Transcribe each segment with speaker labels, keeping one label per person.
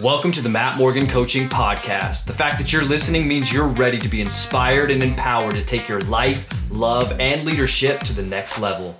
Speaker 1: Welcome to the Matt Morgan Coaching Podcast. The fact that you're listening means you're ready to be inspired and empowered to take your life, love, and leadership to the next level.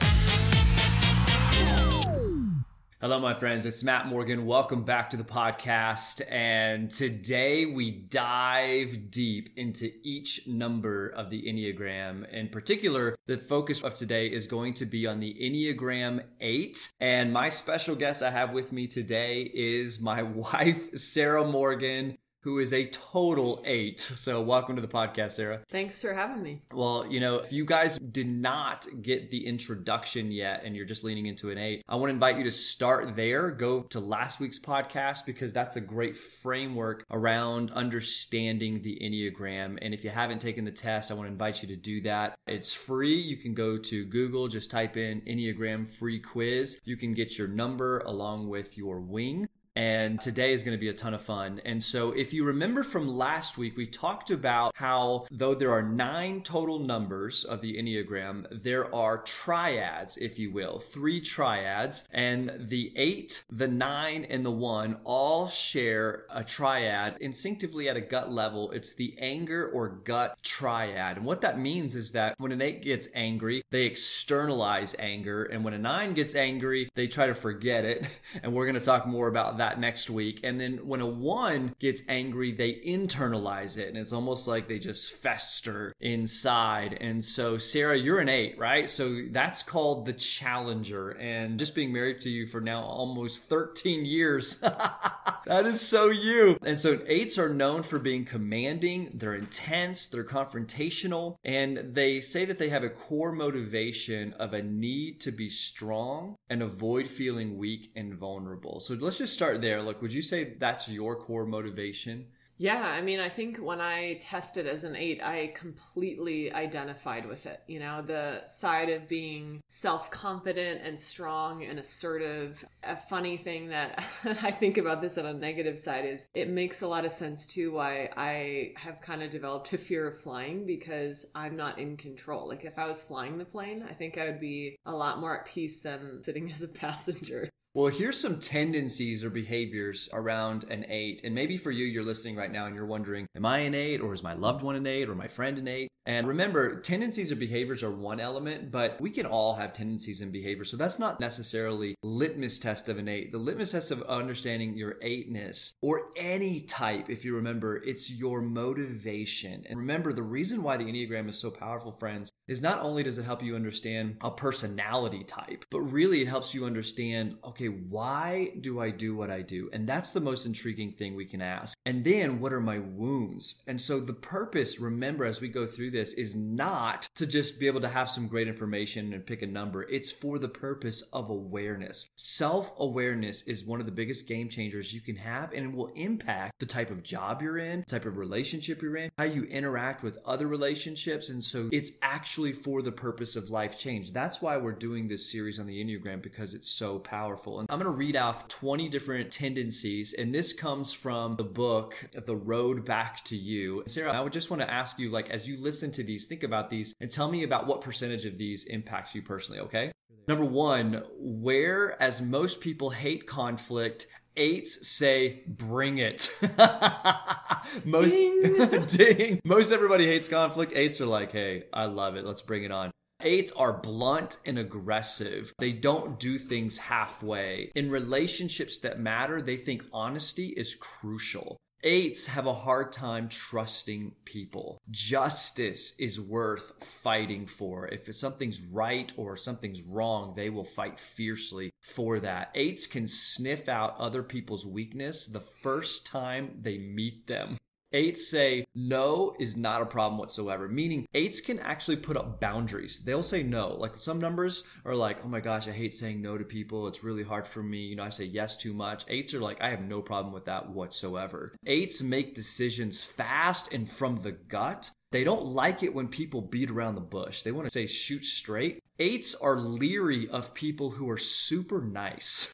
Speaker 1: Hello, my friends. It's Matt Morgan. Welcome back to the podcast. And today we dive deep into each number of the Enneagram. In particular, the focus of today is going to be on the Enneagram 8. And my special guest I have with me today is my wife, Sarah Morgan who is a total eight. So, welcome to the podcast, Sarah.
Speaker 2: Thanks for having me.
Speaker 1: Well, you know, if you guys did not get the introduction yet and you're just leaning into an eight, I want to invite you to start there. Go to last week's podcast because that's a great framework around understanding the Enneagram. And if you haven't taken the test, I want to invite you to do that. It's free. You can go to Google, just type in Enneagram free quiz. You can get your number along with your wing and today is going to be a ton of fun. And so, if you remember from last week, we talked about how, though there are nine total numbers of the Enneagram, there are triads, if you will, three triads, and the eight, the nine, and the one all share a triad instinctively at a gut level. It's the anger or gut triad. And what that means is that when an eight gets angry, they externalize anger. And when a nine gets angry, they try to forget it. And we're going to talk more about that that next week. And then when a one gets angry, they internalize it. And it's almost like they just fester inside. And so, Sarah, you're an eight, right? So that's called the challenger. And just being married to you for now almost 13 years, that is so you. And so, eights are known for being commanding, they're intense, they're confrontational, and they say that they have a core motivation of a need to be strong and avoid feeling weak and vulnerable. So let's just start start there. Like, would you say that's your core motivation?
Speaker 2: Yeah, I mean, I think when I tested as an eight, I completely identified with it. You know, the side of being self confident and strong and assertive. A funny thing that I think about this on a negative side is it makes a lot of sense too why I have kind of developed a fear of flying because I'm not in control. Like, if I was flying the plane, I think I would be a lot more at peace than sitting as a passenger.
Speaker 1: Well, here's some tendencies or behaviors around an eight. And maybe for you, you're listening right now and you're wondering, am I an eight or is my loved one an eight or my friend an eight? And remember, tendencies or behaviors are one element, but we can all have tendencies and behaviors. So that's not necessarily litmus test of an eight. The litmus test of understanding your eightness or any type, if you remember, it's your motivation. And remember, the reason why the Enneagram is so powerful, friends, is not only does it help you understand a personality type, but really it helps you understand, okay, why do I do what I do? And that's the most intriguing thing we can ask. And then what are my wounds? And so the purpose, remember, as we go through this, is not to just be able to have some great information and pick a number. It's for the purpose of awareness. Self awareness is one of the biggest game changers you can have, and it will impact the type of job you're in, type of relationship you're in, how you interact with other relationships. And so it's actually for the purpose of life change. That's why we're doing this series on the Enneagram because it's so powerful. And I'm going to read off 20 different tendencies, and this comes from the book, The Road Back to You. Sarah, I would just want to ask you, like, as you listen to these, think about these and tell me about what percentage of these impacts you personally, okay? Number one, whereas most people hate conflict, eights say bring it most ding. ding. most everybody hates conflict eights are like hey i love it let's bring it on Eights are blunt and aggressive. They don't do things halfway. In relationships that matter, they think honesty is crucial. Eights have a hard time trusting people. Justice is worth fighting for. If something's right or something's wrong, they will fight fiercely for that. Eights can sniff out other people's weakness the first time they meet them. Eights say no is not a problem whatsoever, meaning eights can actually put up boundaries. They'll say no. Like some numbers are like, oh my gosh, I hate saying no to people. It's really hard for me. You know, I say yes too much. Eights are like, I have no problem with that whatsoever. Eights make decisions fast and from the gut. They don't like it when people beat around the bush. They want to say shoot straight. Eights are leery of people who are super nice.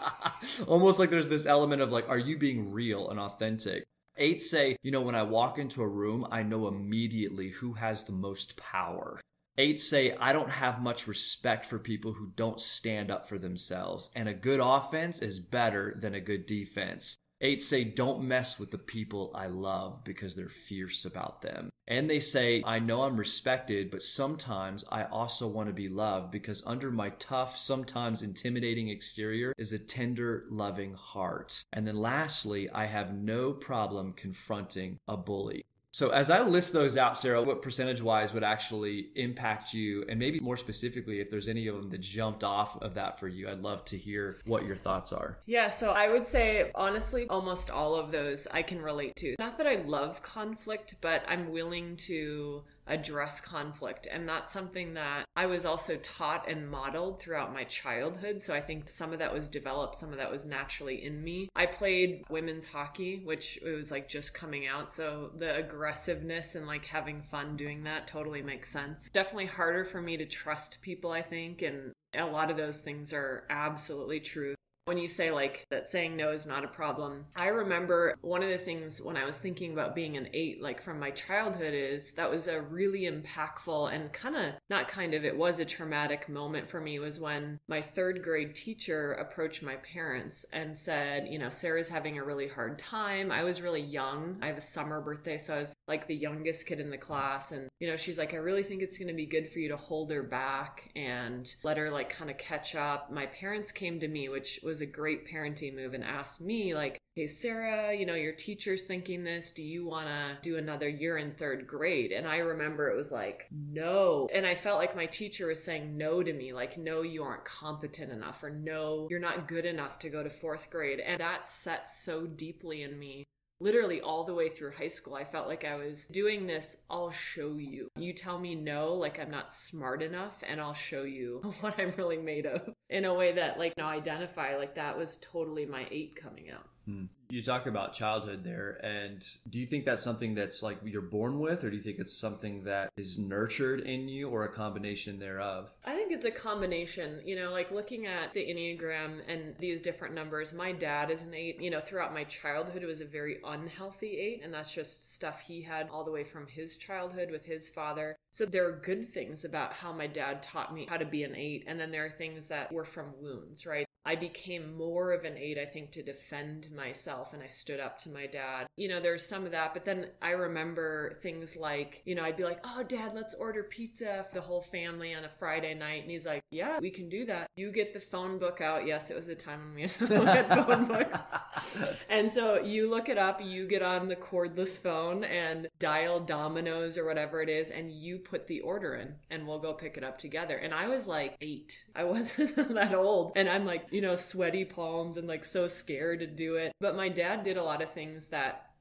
Speaker 1: Almost like there's this element of like, are you being real and authentic? Eight say, you know, when I walk into a room, I know immediately who has the most power. Eight say, I don't have much respect for people who don't stand up for themselves, and a good offense is better than a good defense. Eights say, Don't mess with the people I love because they're fierce about them. And they say, I know I'm respected, but sometimes I also want to be loved because under my tough, sometimes intimidating exterior is a tender, loving heart. And then lastly, I have no problem confronting a bully. So, as I list those out, Sarah, what percentage wise would actually impact you? And maybe more specifically, if there's any of them that jumped off of that for you, I'd love to hear what your thoughts are.
Speaker 2: Yeah, so I would say, honestly, almost all of those I can relate to. Not that I love conflict, but I'm willing to address conflict. And that's something that I was also taught and modeled throughout my childhood. So I think some of that was developed, some of that was naturally in me. I played women's hockey, which it was like just coming out. So the aggressiveness and like having fun doing that totally makes sense. Definitely harder for me to trust people, I think. And a lot of those things are absolutely true. When you say like that saying no is not a problem, I remember one of the things when I was thinking about being an eight, like from my childhood, is that was a really impactful and kind of not kind of, it was a traumatic moment for me was when my third grade teacher approached my parents and said, you know, Sarah's having a really hard time. I was really young. I have a summer birthday, so I was like the youngest kid in the class. And, you know, she's like, I really think it's going to be good for you to hold her back and let her like kind of catch up. My parents came to me, which was was a great parenting move and asked me like hey sarah you know your teacher's thinking this. Do you want to do another year in third grade? And i remember it was like no. And i felt like my teacher was saying no to me like no you aren't competent enough or no you're not good enough to go to fourth grade. And that set so deeply in me literally all the way through high school, I felt like I was doing this, I'll show you. You tell me no, like I'm not smart enough, and I'll show you what I'm really made of in a way that, like, now identify, like, that was totally my eight coming out.
Speaker 1: Hmm. You talk about childhood there, and do you think that's something that's like you're born with, or do you think it's something that is nurtured in you, or a combination thereof?
Speaker 2: I think it's a combination. You know, like looking at the Enneagram and these different numbers, my dad is an eight. You know, throughout my childhood, it was a very unhealthy eight, and that's just stuff he had all the way from his childhood with his father. So there are good things about how my dad taught me how to be an eight, and then there are things that were from wounds, right? I became more of an eight, I think, to defend myself and I stood up to my dad. You know, there's some of that, but then I remember things like, you know, I'd be like, oh, dad, let's order pizza for the whole family on a Friday night. And he's like, yeah, we can do that. You get the phone book out. Yes, it was a time when we had phone books. and so you look it up, you get on the cordless phone and dial Domino's or whatever it is, and you put the order in and we'll go pick it up together. And I was like eight. I wasn't that old. And I'm like, you know, sweaty palms and like so scared to do it. But my dad did a lot of things that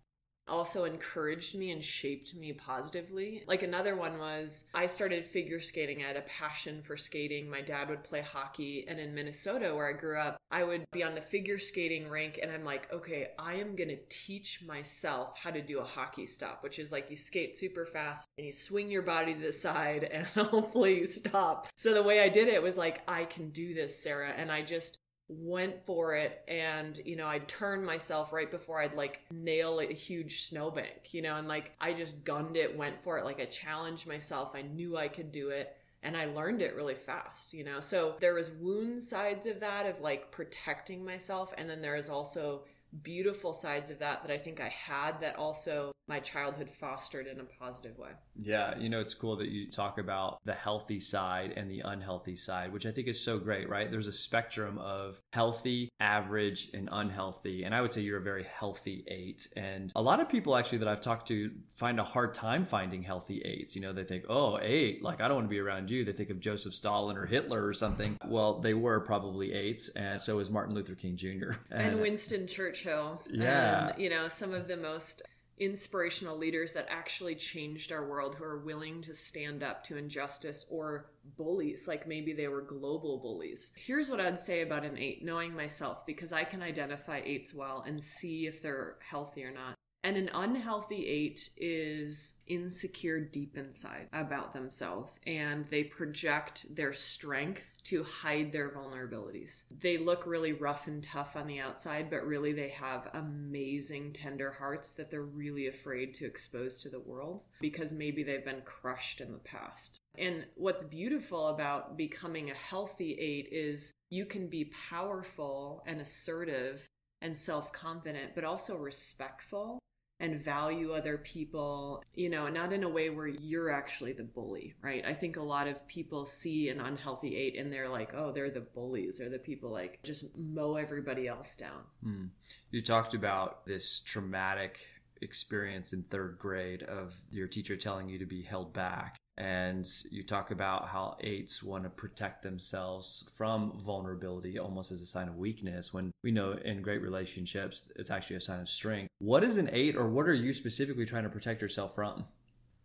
Speaker 2: also encouraged me and shaped me positively. Like another one was I started figure skating. I had a passion for skating. My dad would play hockey, and in Minnesota, where I grew up, I would be on the figure skating rink, and I'm like, okay, I am gonna teach myself how to do a hockey stop, which is like you skate super fast and you swing your body to the side, and hopefully you stop. So the way I did it was like, I can do this, Sarah, and I just went for it and you know i'd turn myself right before i'd like nail a huge snowbank you know and like i just gunned it went for it like i challenged myself i knew i could do it and i learned it really fast you know? So there was wound sides of that of like protecting myself and then there is also beautiful sides of that that i think i had that also my childhood fostered in a positive way.
Speaker 1: Yeah, you know, it's cool that you talk about the healthy side and the unhealthy side, which I think is so great, right? There's a spectrum of healthy, average, and unhealthy. And I would say you're a very healthy eight. And a lot of people actually that I've talked to find a hard time finding healthy eights. You know, they think, oh, eight, like I don't want to be around you. They think of Joseph Stalin or Hitler or something. Well, they were probably eights, and so was Martin Luther King Jr.
Speaker 2: And, and Winston Churchill.
Speaker 1: Yeah.
Speaker 2: And, you know, some of the most inspirational leaders that actually changed our world who are willing to stand up to injustice or bullies, like maybe they were global bullies. Here's what I'd say about an eight, knowing myself, because I can identify eights well and see if they're healthy or not. And an unhealthy eight is insecure deep inside about themselves and they project their strength to hide their vulnerabilities. They look really rough and tough on the outside, but really they have amazing tender hearts that they're really afraid to expose to the world because maybe they've been crushed in the past. And what's beautiful about becoming a healthy eight is you can be powerful and assertive and self confident, but also respectful and value other people, you know, not in a way where you're actually the bully, right? I think a lot of people see an unhealthy eight and they're like, oh, they're the bullies. They're the people like just mow everybody else down.
Speaker 1: Hmm. You talked about this traumatic experience in third grade of your teacher telling you to be held back. And you talk about how eights want to protect themselves from vulnerability almost as a sign of weakness when we know in great relationships it's actually a sign of strength. What is an eight, or what are you specifically trying to protect yourself from?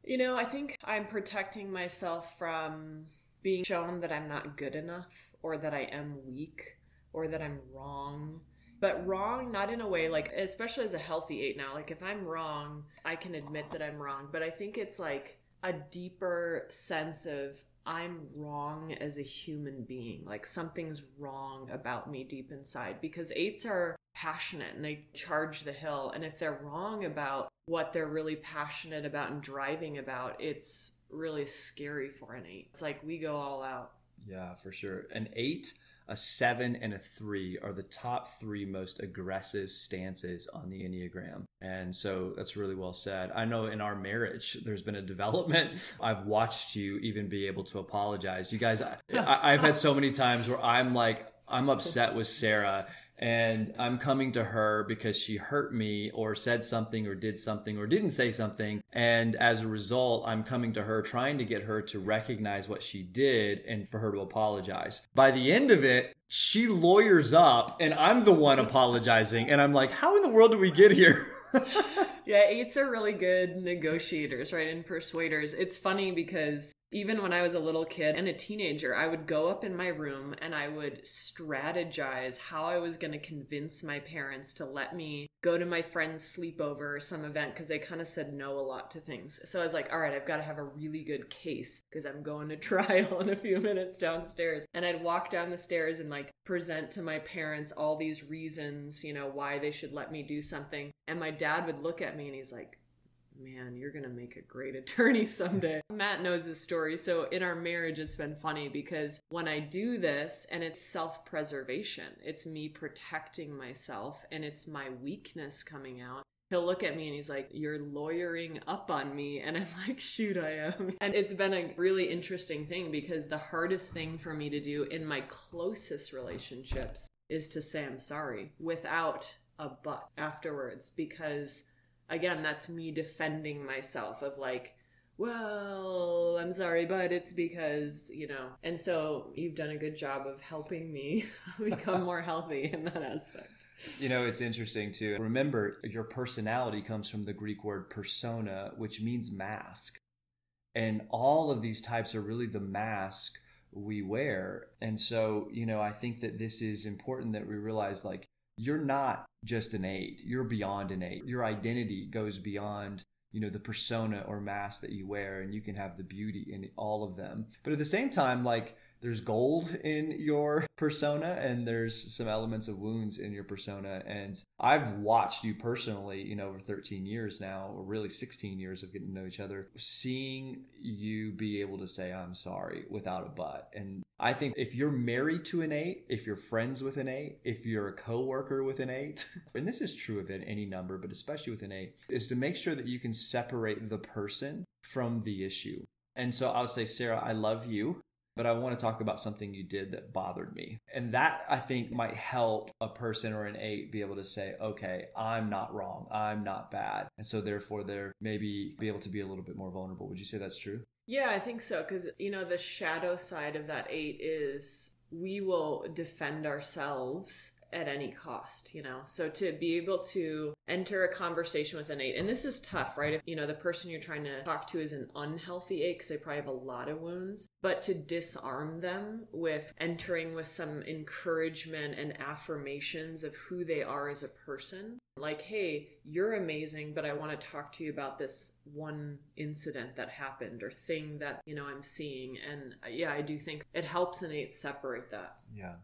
Speaker 2: You know, I think I'm protecting myself from being shown that I'm not good enough or that I am weak or that I'm wrong but wrong not in a way like especially as a healthy eight now like if i'm wrong i can admit that i'm wrong but i think it's like a deeper sense of i'm wrong as a human being. Like something's wrong about me deep inside. Because eights are passionate and they charge the hill. And if they're wrong about what they're really passionate about and driving about it's really scary for an eight. It's like we go all out.
Speaker 1: Yeah for sure. An eight a seven and a three are the top three most aggressive stances on the Enneagram. And so that's really well said. I know in our marriage, there's been a development. I've watched you even be able to apologize. You guys, I, I've had so many times where I'm like, I'm upset with Sarah and I'm coming to her because she hurt me or said something or did something or didn't say something. And as a result, I'm coming to her trying to get her to recognize what she did and for her to apologize. By the end of it, she lawyers up and I'm the one apologizing. And I'm like, how in the world did we get here?
Speaker 2: yeah, eights are really good negotiators, right? And persuaders. It's funny because even when I was a little kid and a teenager, I would go up in my room and I would strategize how I was going to convince my parents to let me go to my friend's sleepover or some event because they kind of said no a lot to things. So I was like, all right, I've got to have a really good case because I'm going to trial in a few minutes downstairs. And I'd walk down the stairs and like present to my parents all these reasons, you know, why they should let me do something. And my dad would look at me and he's like, man, you're going to make a great attorney someday. Matt knows this story. So in our marriage, it's been funny because when I do this and it's self preservation, it's me protecting myself and it's my weakness coming out. He'll look at me and he's like, You're lawyering up on me. And I'm like, Shoot, I am. And it's been a really interesting thing because the hardest thing for me to do in my closest relationships is to say I'm sorry without a but afterwards because again, that's me defending myself of like, well, I'm sorry, but it's because, you know. And so you've done a good job of helping me become more healthy in that aspect.
Speaker 1: You know, it's interesting too. Remember, your personality comes from the Greek word persona, which means mask. And all of these types are really the mask we wear. And so, you know, I think that this is important that we realize like you're not just an eight. You're beyond an eight. Your identity goes beyond, you know, the persona or mask that you wear, and you can have the beauty in all of them. But at the same time, like there's gold in your persona and there's some elements of wounds in your persona. And i've watched you personally you know over 13 years now or really 16 years of getting to know each other seeing you be able to say i'm sorry without a but. And i think if you're married to an eight if you're friends with an eight if you're a coworker with an eight and this is true of any number but especially with an eight is to make sure that you can separate the person from the issue. And so I'll say, Sarah, I love you but I want to talk about something you did that bothered me. And that I think might help a person or an eight be able to say, okay, I'm not wrong. I'm not bad. And so therefore they're maybe be able to be a little bit more vulnerable. Would you say that's true?
Speaker 2: Yeah, I think so. Because, you know, the shadow side of that eight is we will defend ourselves at any cost, you know? So to be able to enter a conversation with an eight, and this is tough, right? If, you know, the person you're trying to talk to is an unhealthy eight because they probably have a lot of wounds, but to disarm them with entering with some encouragement and affirmations of who they are as a person. Like, hey, you're amazing, but I want to talk to you about this one incident that happened or thing that, you know, I'm seeing. And uh, yeah, I do think it helps an eight separate that.
Speaker 1: Yeah.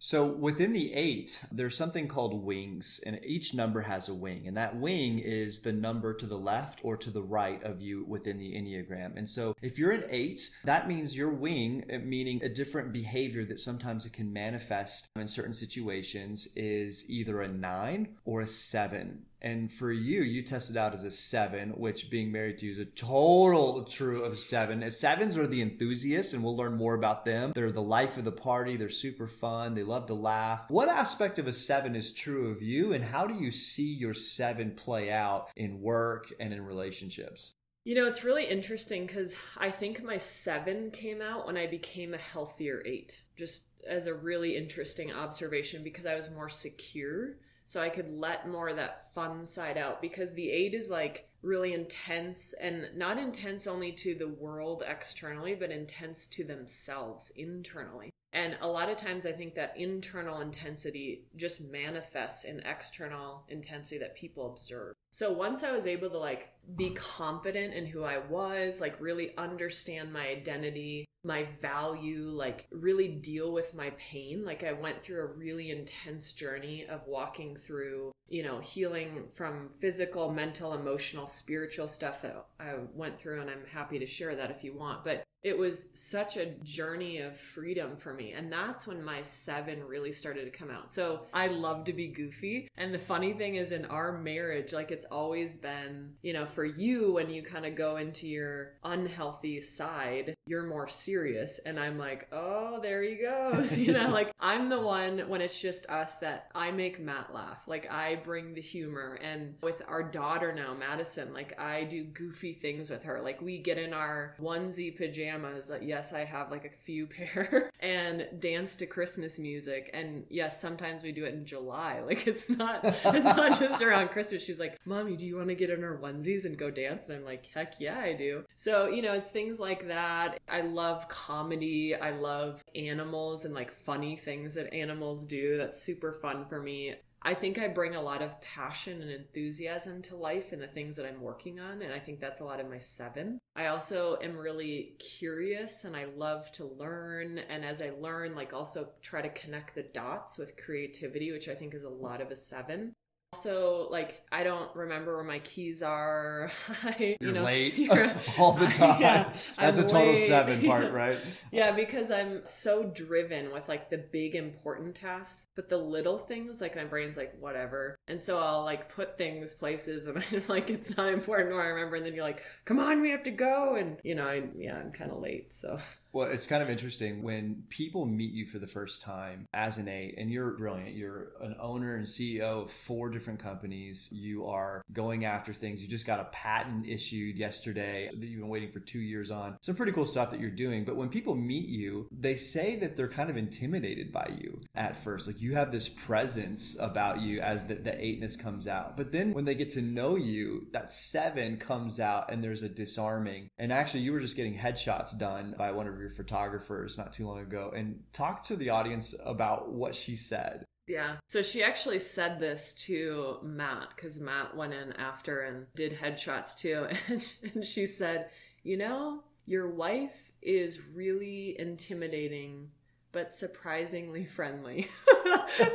Speaker 1: So within the eight, there's something called wings, and each number has a wing. And that wing is the number to the left or to the right of you within the Enneagram. And so if you're an eight, that means your wing, uh, meaning a different behavior that sometimes it can manifest in certain situations, is either a nine or a seven. And for you, you tested out as a seven, which being married to you is a total true of seven. As Sevens are the enthusiasts, and we'll learn more about them. They're the life of the party. They're super fun. They love to laugh. What aspect of a seven is true of you, and how do you see your seven play out in work and in relationships?
Speaker 2: You know, it's really interesting because I think my seven came out when I became a healthier eight, just as a really interesting observation because I was more secure so I could let more of that fun side out because the eight is like really intense and not intense only to the world externally, but intense to themselves internally. And a lot of times I think that internal intensity just manifests in external intensity that people observe. So once I was able to like be confident in who I was, like really understand my identity, my value, like really deal with my pain. Like I went through a really intense journey of walking through, you know, healing from physical, mental, emotional, spiritual stuff that I went through. And I'm happy to share that if you want. But it was such a journey of freedom for me. And that's when my seven really started to come out. So I love to be goofy. And the funny thing is, in our marriage, like it's always been, you know, for you, when you kind of go into your unhealthy side, you're more serious. And I'm like, oh, there he goes. You know, like I'm the one when it's just us that I make Matt laugh. Like I bring the humor. And with our daughter now, Madison, like I do goofy things with her. Like we get in our onesie pajamas. Like, yes, I have like a few pair and dance to Christmas music. And yes, sometimes we do it in July. Like it's not, it's not just around Christmas. She's like, mommy, do you want to get in our onesies and go dance? And I'm like, heck yeah, I do. So, you know, it's things like that I love comedy. I love animals and like funny things that animals do. That's super fun for me. I think I bring a lot of passion and enthusiasm to life and the things that I'm working on. And I think that's a lot of my seven. I also am really curious and I love to learn. And as I learn, like also try to connect the dots with creativity, which I think is a lot of a seven. Also, like I don't remember where my keys are.
Speaker 1: I, you're you know, late all the time. Yeah, That's I'm a total late. seven part, right?
Speaker 2: yeah, because I'm so driven with like the big important tasks, but the little things, like my brain's like whatever, and so I'll like put things places, and I'm like it's not important, or I remember, and then you're like, come on, we have to go, and you know, I, yeah, I'm kind of late, so.
Speaker 1: Well, it's kind of interesting when people meet you for the first time as an eight, and you're brilliant. You're an owner and CEO of four different companies. You are going after things. You just got a patent issued yesterday that you've been waiting for two years on. Some pretty cool stuff that you're doing. But when people meet you, they say that they're kind of intimidated by you at first. Like you have this presence about you as the, the eightness comes out. But then when they get to know you, that seven comes out and there's a disarming. And actually, you were just getting headshots done by one of your photographers not too long ago and talk to the audience about what she said.
Speaker 2: Yeah. So she actually said this to Matt because Matt went in after and did headshots too. And, and she said, You know, your wife is really intimidating, but surprisingly friendly.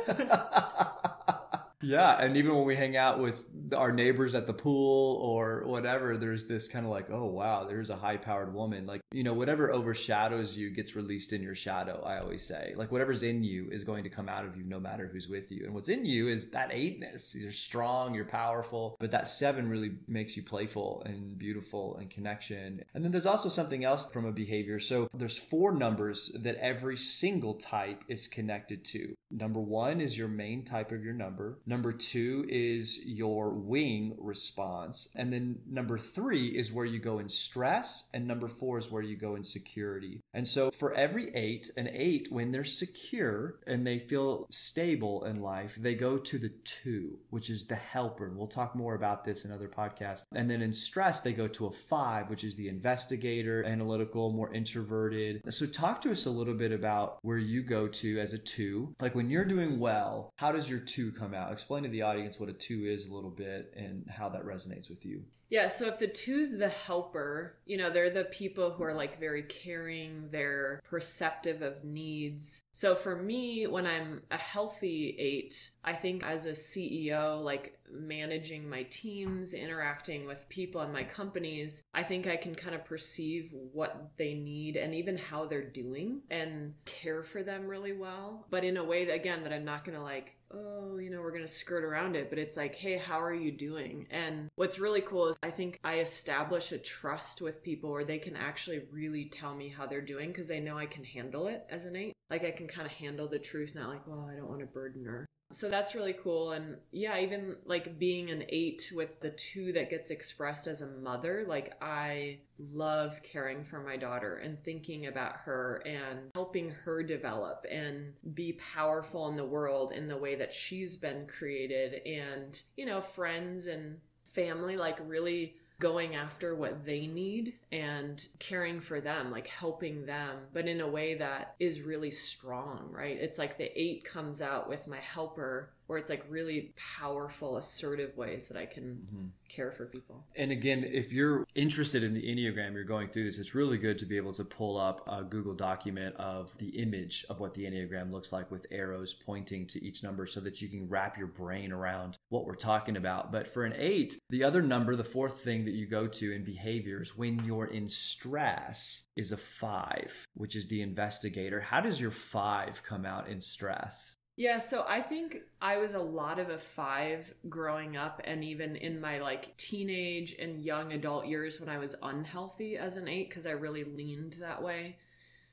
Speaker 1: Yeah, and even when we hang out with our neighbors at the pool or whatever, there's this kind of like, oh wow, there's a high powered woman. Like, you know, whatever overshadows you gets released in your shadow, I always say. Like whatever's in you is going to come out of you no matter who's with you. And what's in you is that eightness. You're strong, you're powerful, but that seven really makes you playful and beautiful and connection. And then there's also something else from a behavior. So there's four numbers that every single type is connected to. Number one is your main type of your number. Number two is your wing response. And then number three is where you go in stress. And number four is where you go in security. And so for every eight, an eight, when they're secure and they feel stable in life, they go to the two, which is the helper. And we'll talk more about this in other podcasts. And then in stress, they go to a five, which is the investigator, analytical, more introverted. So talk to us a little bit about where you go to as a two. Like when you're doing well, how does your two come out? Explain to the audience what a two is a little bit and how that resonates with you.
Speaker 2: Yeah, so if the two's the helper, you know, they're the people who are like very caring, they're perceptive of needs. So for me, when I'm a healthy eight, I think as a CEO, like managing my teams, interacting with people in my companies, I think I can kind of perceive what they need and even how they're doing and care for them really well. But in a way again, that I'm not going to like, oh, you know, we're going to skirt around it, but it's like, hey, how are you doing? And what's really cool is I think I establish a trust with people where they can actually really tell me how they're doing because they know I can handle it as an eight. Like I can kind of handle the truth, not like, well, I don't want to burden her so that's really cool and yeah even like being an eight with the two that gets expressed as a mother like i love caring for my daughter and thinking about her and helping her develop and be powerful in the world in the way that she's been created and you know friends and family like really going after what they need and caring for them, like helping them, but in a way that is really strong, right? It's like the eight comes out with my helper where it's like really powerful, assertive ways that I can mm-hmm. care for people.
Speaker 1: And again, if you're interested in the Enneagram, you're going through this, it's really good to be able to pull up a Google document of the image of what the Enneagram looks like with arrows pointing to each number so that you can wrap your brain around what we're talking about. But for an eight, the other number, the fourth thing that you go to in behaviors when you're in stress is a five, which is the investigator. How does your five come out in stress?
Speaker 2: Yeah, so I think I was a lot of a five growing up, and even in my like teenage and young adult years when I was unhealthy as an eight, because I really leaned that way.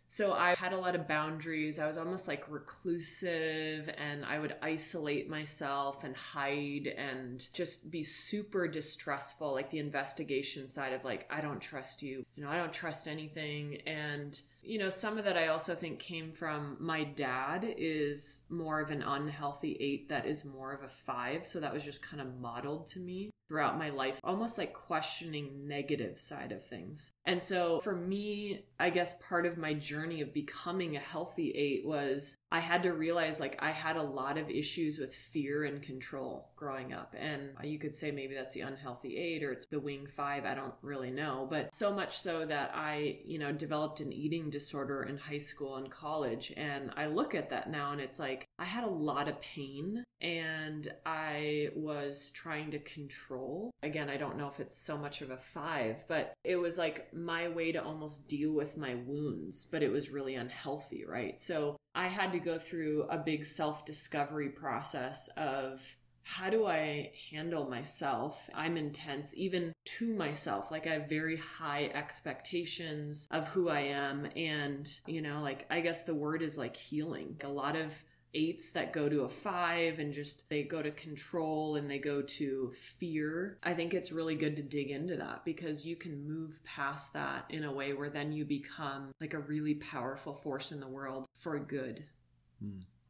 Speaker 2: So I had a lot of boundaries. I was almost like reclusive and I would isolate myself and hide and just be super distrustful, like the investigation side of like, I don't trust you. You know, I don't trust anything. And you know, some of that I also think came from my dad is more of an unhealthy eight that is more of a five. So that was just kind of modeled to me throughout my life, almost like questioning negative side of things. And so for me, I guess part of my journey of becoming a healthy eight was I had to realize like I had a lot of issues with fear and control growing up. And you could say maybe that's the unhealthy eight or it's the wing five. I don't really know. But so much so that I, you know, developed an eating disorder in high school and college. And I look at that now and it's like I had a lot of pain and I was trying to control. Again, I don't know if it's so much of a five, but it was like my way to almost deal with my wounds, but it was really unhealthy, right? So I had to go through a big self discovery process of how do I handle myself? I'm intense, even to myself. Like, I have very high expectations of who I am. And, you know, like, I guess the word is like healing. A lot of eights that go to a five and just they go to control and they go to fear. I think it's really good to dig into that because you can move past that in a way where then you become like a really powerful force in the world for good.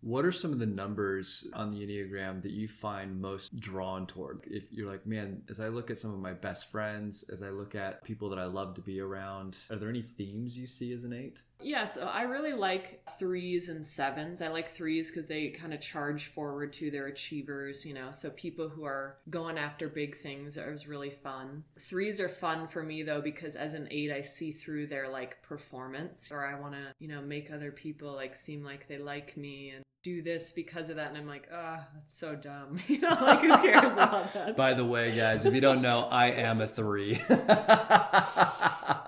Speaker 1: What are some of the numbers on the Enneagram that you find most drawn toward? If you're like, man, as I look at some of my best friends, as I look at people that I love to be around, are there any themes you see as an eight?
Speaker 2: Yeah, so I really like threes and sevens. I like threes because they kind of charge forward to their achievers, you know. So people who are going after big things are is really fun. Threes are fun for me though because as an eight, I see through their like performance, or I want to, you know, make other people like seem like they like me and do this because of that and i'm like ah oh, that's so dumb you know like who cares about that
Speaker 1: by the way guys if you don't know i am a three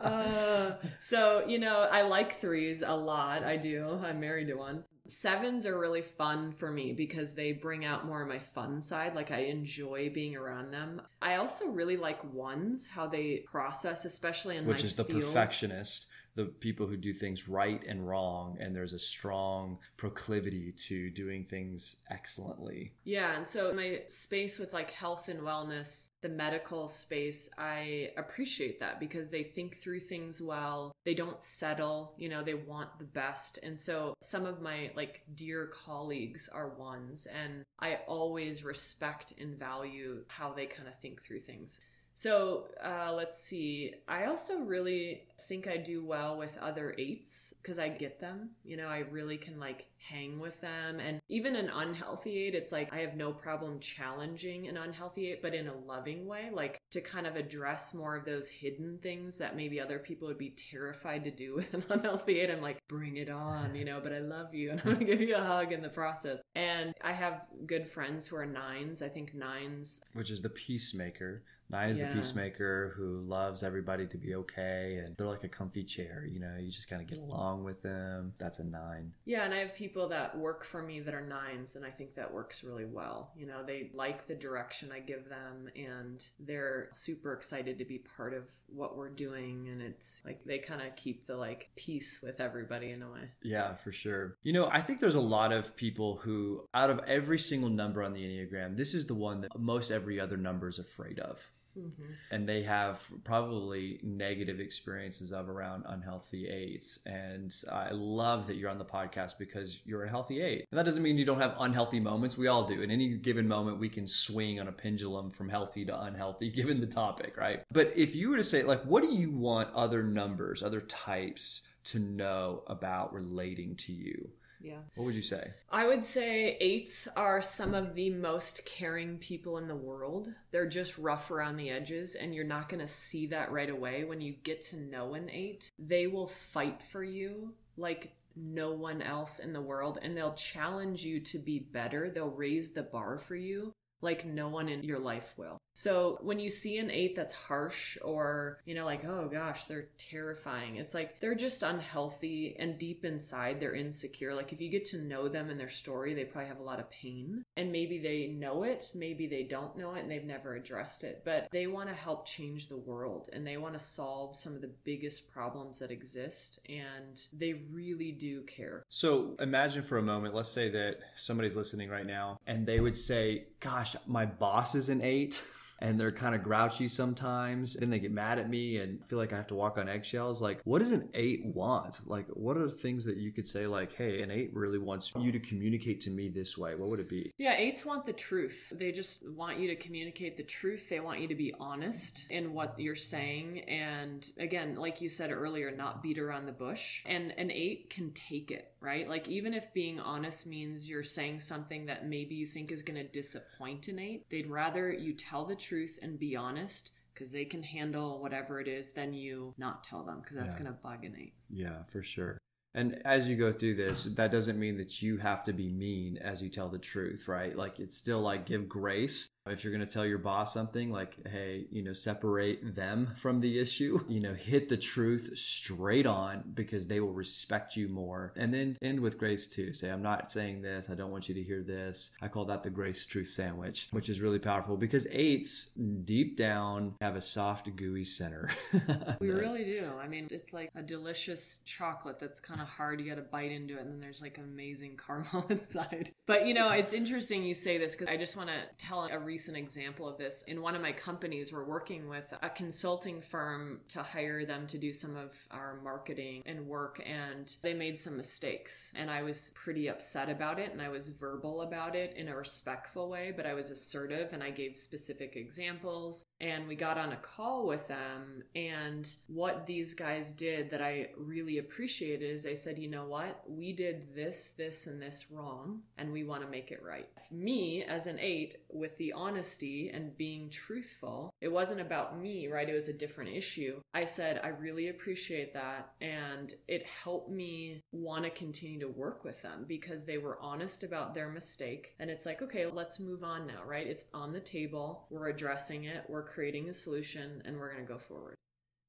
Speaker 2: uh, so you know i like threes a lot. I do. I'm married to one sevens are really fun for me because they bring out more of my fun side like i enjoy being around them. I also really like ones how they process especially in
Speaker 1: which is the field. perfectionist the people who do things right and wrong and there's a strong proclivity to doing things excellently.
Speaker 2: Yeah and so my space with like health and wellness the medical space i appreciate that because they think through things well they don't settle you know they want the best. And so some of my like dear colleagues are ones and i always respect and value how they kind of think through things So uh, let's see. I also really think I do well with other eights because I get them. You know, I really can like hang with them. And even an unhealthy eight, it's like I have no problem challenging an unhealthy eight, but in a loving way, like to kind of address more of those hidden things that maybe other people would be terrified to do with an unhealthy eight. I'm like, bring it on, you know, but I love you and I'm gonna give you a hug in the process. And I have good friends who are nines. I think nines,
Speaker 1: which is the peacemaker. Nine is yeah. the peacemaker who loves everybody to be okay, and they're like a comfy chair. You know, you just kind of get along with them. That's a nine.
Speaker 2: Yeah, and I have people that work for me that are nines, and I think that works really well. You know, they like the direction I give them, and they're super excited to be part of what we're doing, and it's like they kind of keep the like peace with everybody in a way.
Speaker 1: Yeah, for sure. You know, I think there's a lot of people who, out of every single number on the Enneagram, this is the one that most every other number is afraid of. Mm-hmm. And they have probably negative experiences of around unhealthy eights. And I love that you're on the podcast because you're a healthy eight. And that doesn't mean you don't have unhealthy moments. We all do. In any given moment, we can swing on a pendulum from healthy to unhealthy, given the topic, right? But if you were to say, like, what do you want other numbers, other types to know about relating to you?
Speaker 2: Yeah.
Speaker 1: What would you say?
Speaker 2: I would say eights are some of the most caring people in the world. They're just rough around the edges, and you're not going to see that right away when you get to know an eight. They will fight for you like no one else in the world, and they'll challenge you to be better. They'll raise the bar for you like no one in your life will. So when you see an eight that's harsh or, you know, like, oh gosh, they're terrifying, it's like they're just unhealthy and deep inside they're insecure. Like if you get to know them and their story, they probably have a lot of pain and maybe they know it, maybe they don't know it and they've never addressed it, but they want to help change the world and they want to solve some of the biggest problems that exist and they really do care.
Speaker 1: So imagine for a moment, let's say that somebody's listening right now and they would say, gosh, my boss is an eight and they're kind of grouchy sometimes. Then they get mad at me and feel like I have to walk on eggshells. Like, what does an eight want? Like, what are the things that you could say, like, hey, an eight really wants you to communicate to me this way? What would it be?
Speaker 2: Yeah, eights want the truth. They just want you to communicate the truth. They want you to be honest in what you're saying. And again, like you said earlier, not beat around the bush. And an eight can take it, right? Like, even if being honest means you're saying something that maybe you think is going to disappoint an eight, they'd rather you tell the truth truth and be honest because they can handle whatever it is than you not tell them because that's yeah. going to bug eight.
Speaker 1: Yeah, for sure. And as you go through this, that doesn't mean that you have to be mean as you tell the truth, right? Like it's still like give grace if you're going to tell your boss something like, hey, you know, separate them from the issue, you know, hit the truth straight on because they will respect you more. And then end with grace too. Say, I'm not saying this. I don't want you to hear this. I call that the grace truth sandwich, which is really powerful because eights deep down have a soft, gooey center.
Speaker 2: we really do. I mean, it's like a delicious chocolate that's kind of hard. You got to bite into it, and then there's like amazing caramel inside. But, you know, it's interesting you say this because I just want to tell a recent example of this. In one of my companies, we're working with a consulting firm to hire them to do some of our marketing and work, and they made some mistakes. And I was pretty upset about it, and I was verbal about it in a respectful way, but I was assertive and I gave specific examples. And we got on a call with them, and what these guys did that I really appreciated is they said, you know what, we did this, this, and this wrong, and we want to make it right. Me, as an eight, with the honesty and being truthful, it wasn't about me, right? It was a different issue. I said, I really appreciate that. And it helped me want to continue to work with them because they were honest about their mistake. And it's like, okay, let's move on now, right? It's on the table. We're addressing it. We're creating a solution and we're going to go forward.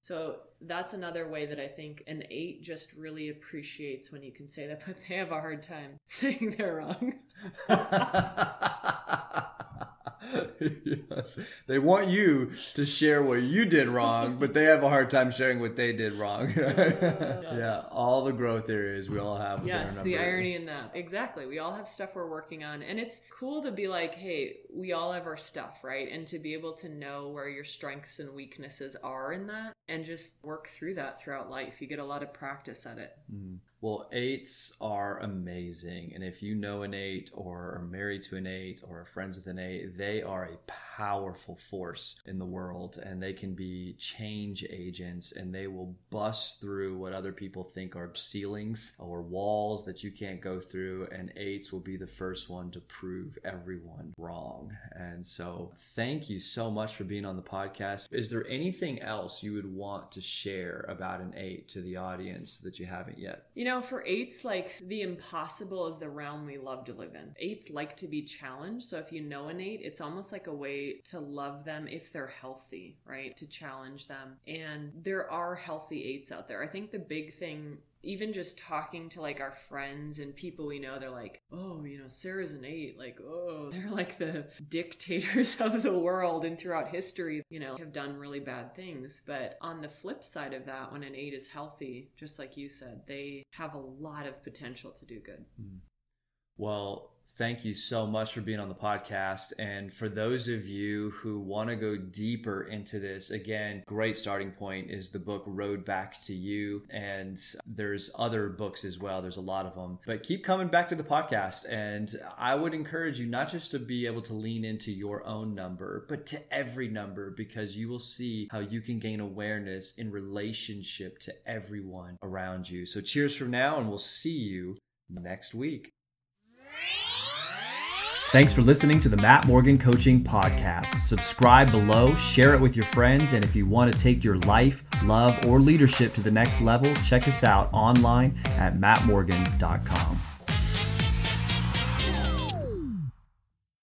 Speaker 2: So that's another way that I think an eight just really appreciates when you can say that, but they have a hard time saying they're wrong.
Speaker 1: yes. They want you to share what you did wrong, but they have a hard time sharing what they did wrong. yes. Yeah, all the growth areas we all have.
Speaker 2: Yes, the irony in that. Exactly. We all have stuff we're working on. And it's cool to be like, hey, we all have our stuff, right? And to be able to know where your strengths and weaknesses are in that and just work through that throughout life. You get a lot of practice at it.
Speaker 1: Mm. Well, eights are amazing. And if you know an eight or are married to an eight or are friends with an eight, they are a powerful force in the world and they can be change agents and they will bust through what other people think are ceilings or walls that you can't go through and eights will be the first one to prove everyone wrong and so thank you so much for being on the podcast is there anything else you would want to share about an eight to the audience that you haven't yet
Speaker 2: you know for eights like the impossible is the realm we love to live in eights like to be challenged so if you know an eight it's almost like a way to love them if they're healthy, right? To challenge them. And there are healthy eights out there. I think the big thing even just talking to like our friends and people we know, they're like, oh, you know, Sarah's an eight. Like, oh, they're like the dictators of the world and throughout history, you know, have done really bad things. But on the flip side of that, when an eight is healthy, just like you said, they have a lot of potential to do good.
Speaker 1: Mm. Well, thank you so much for being on the podcast. And for those of you who want to go deeper into this, again, great starting point is the book Road Back to You. And there's other books as well. There's a lot of them. But keep coming back to the podcast. And I would encourage you not just to be able to lean into your own number, but to every number, because you will see how you can gain awareness in relationship to everyone around you. So cheers for now, and we'll see you next week. Thanks for listening to the Matt Morgan Coaching Podcast. Subscribe below, share it with your friends, and if you want to take your life, love, or leadership to the next level, check us out online at mattmorgan.com.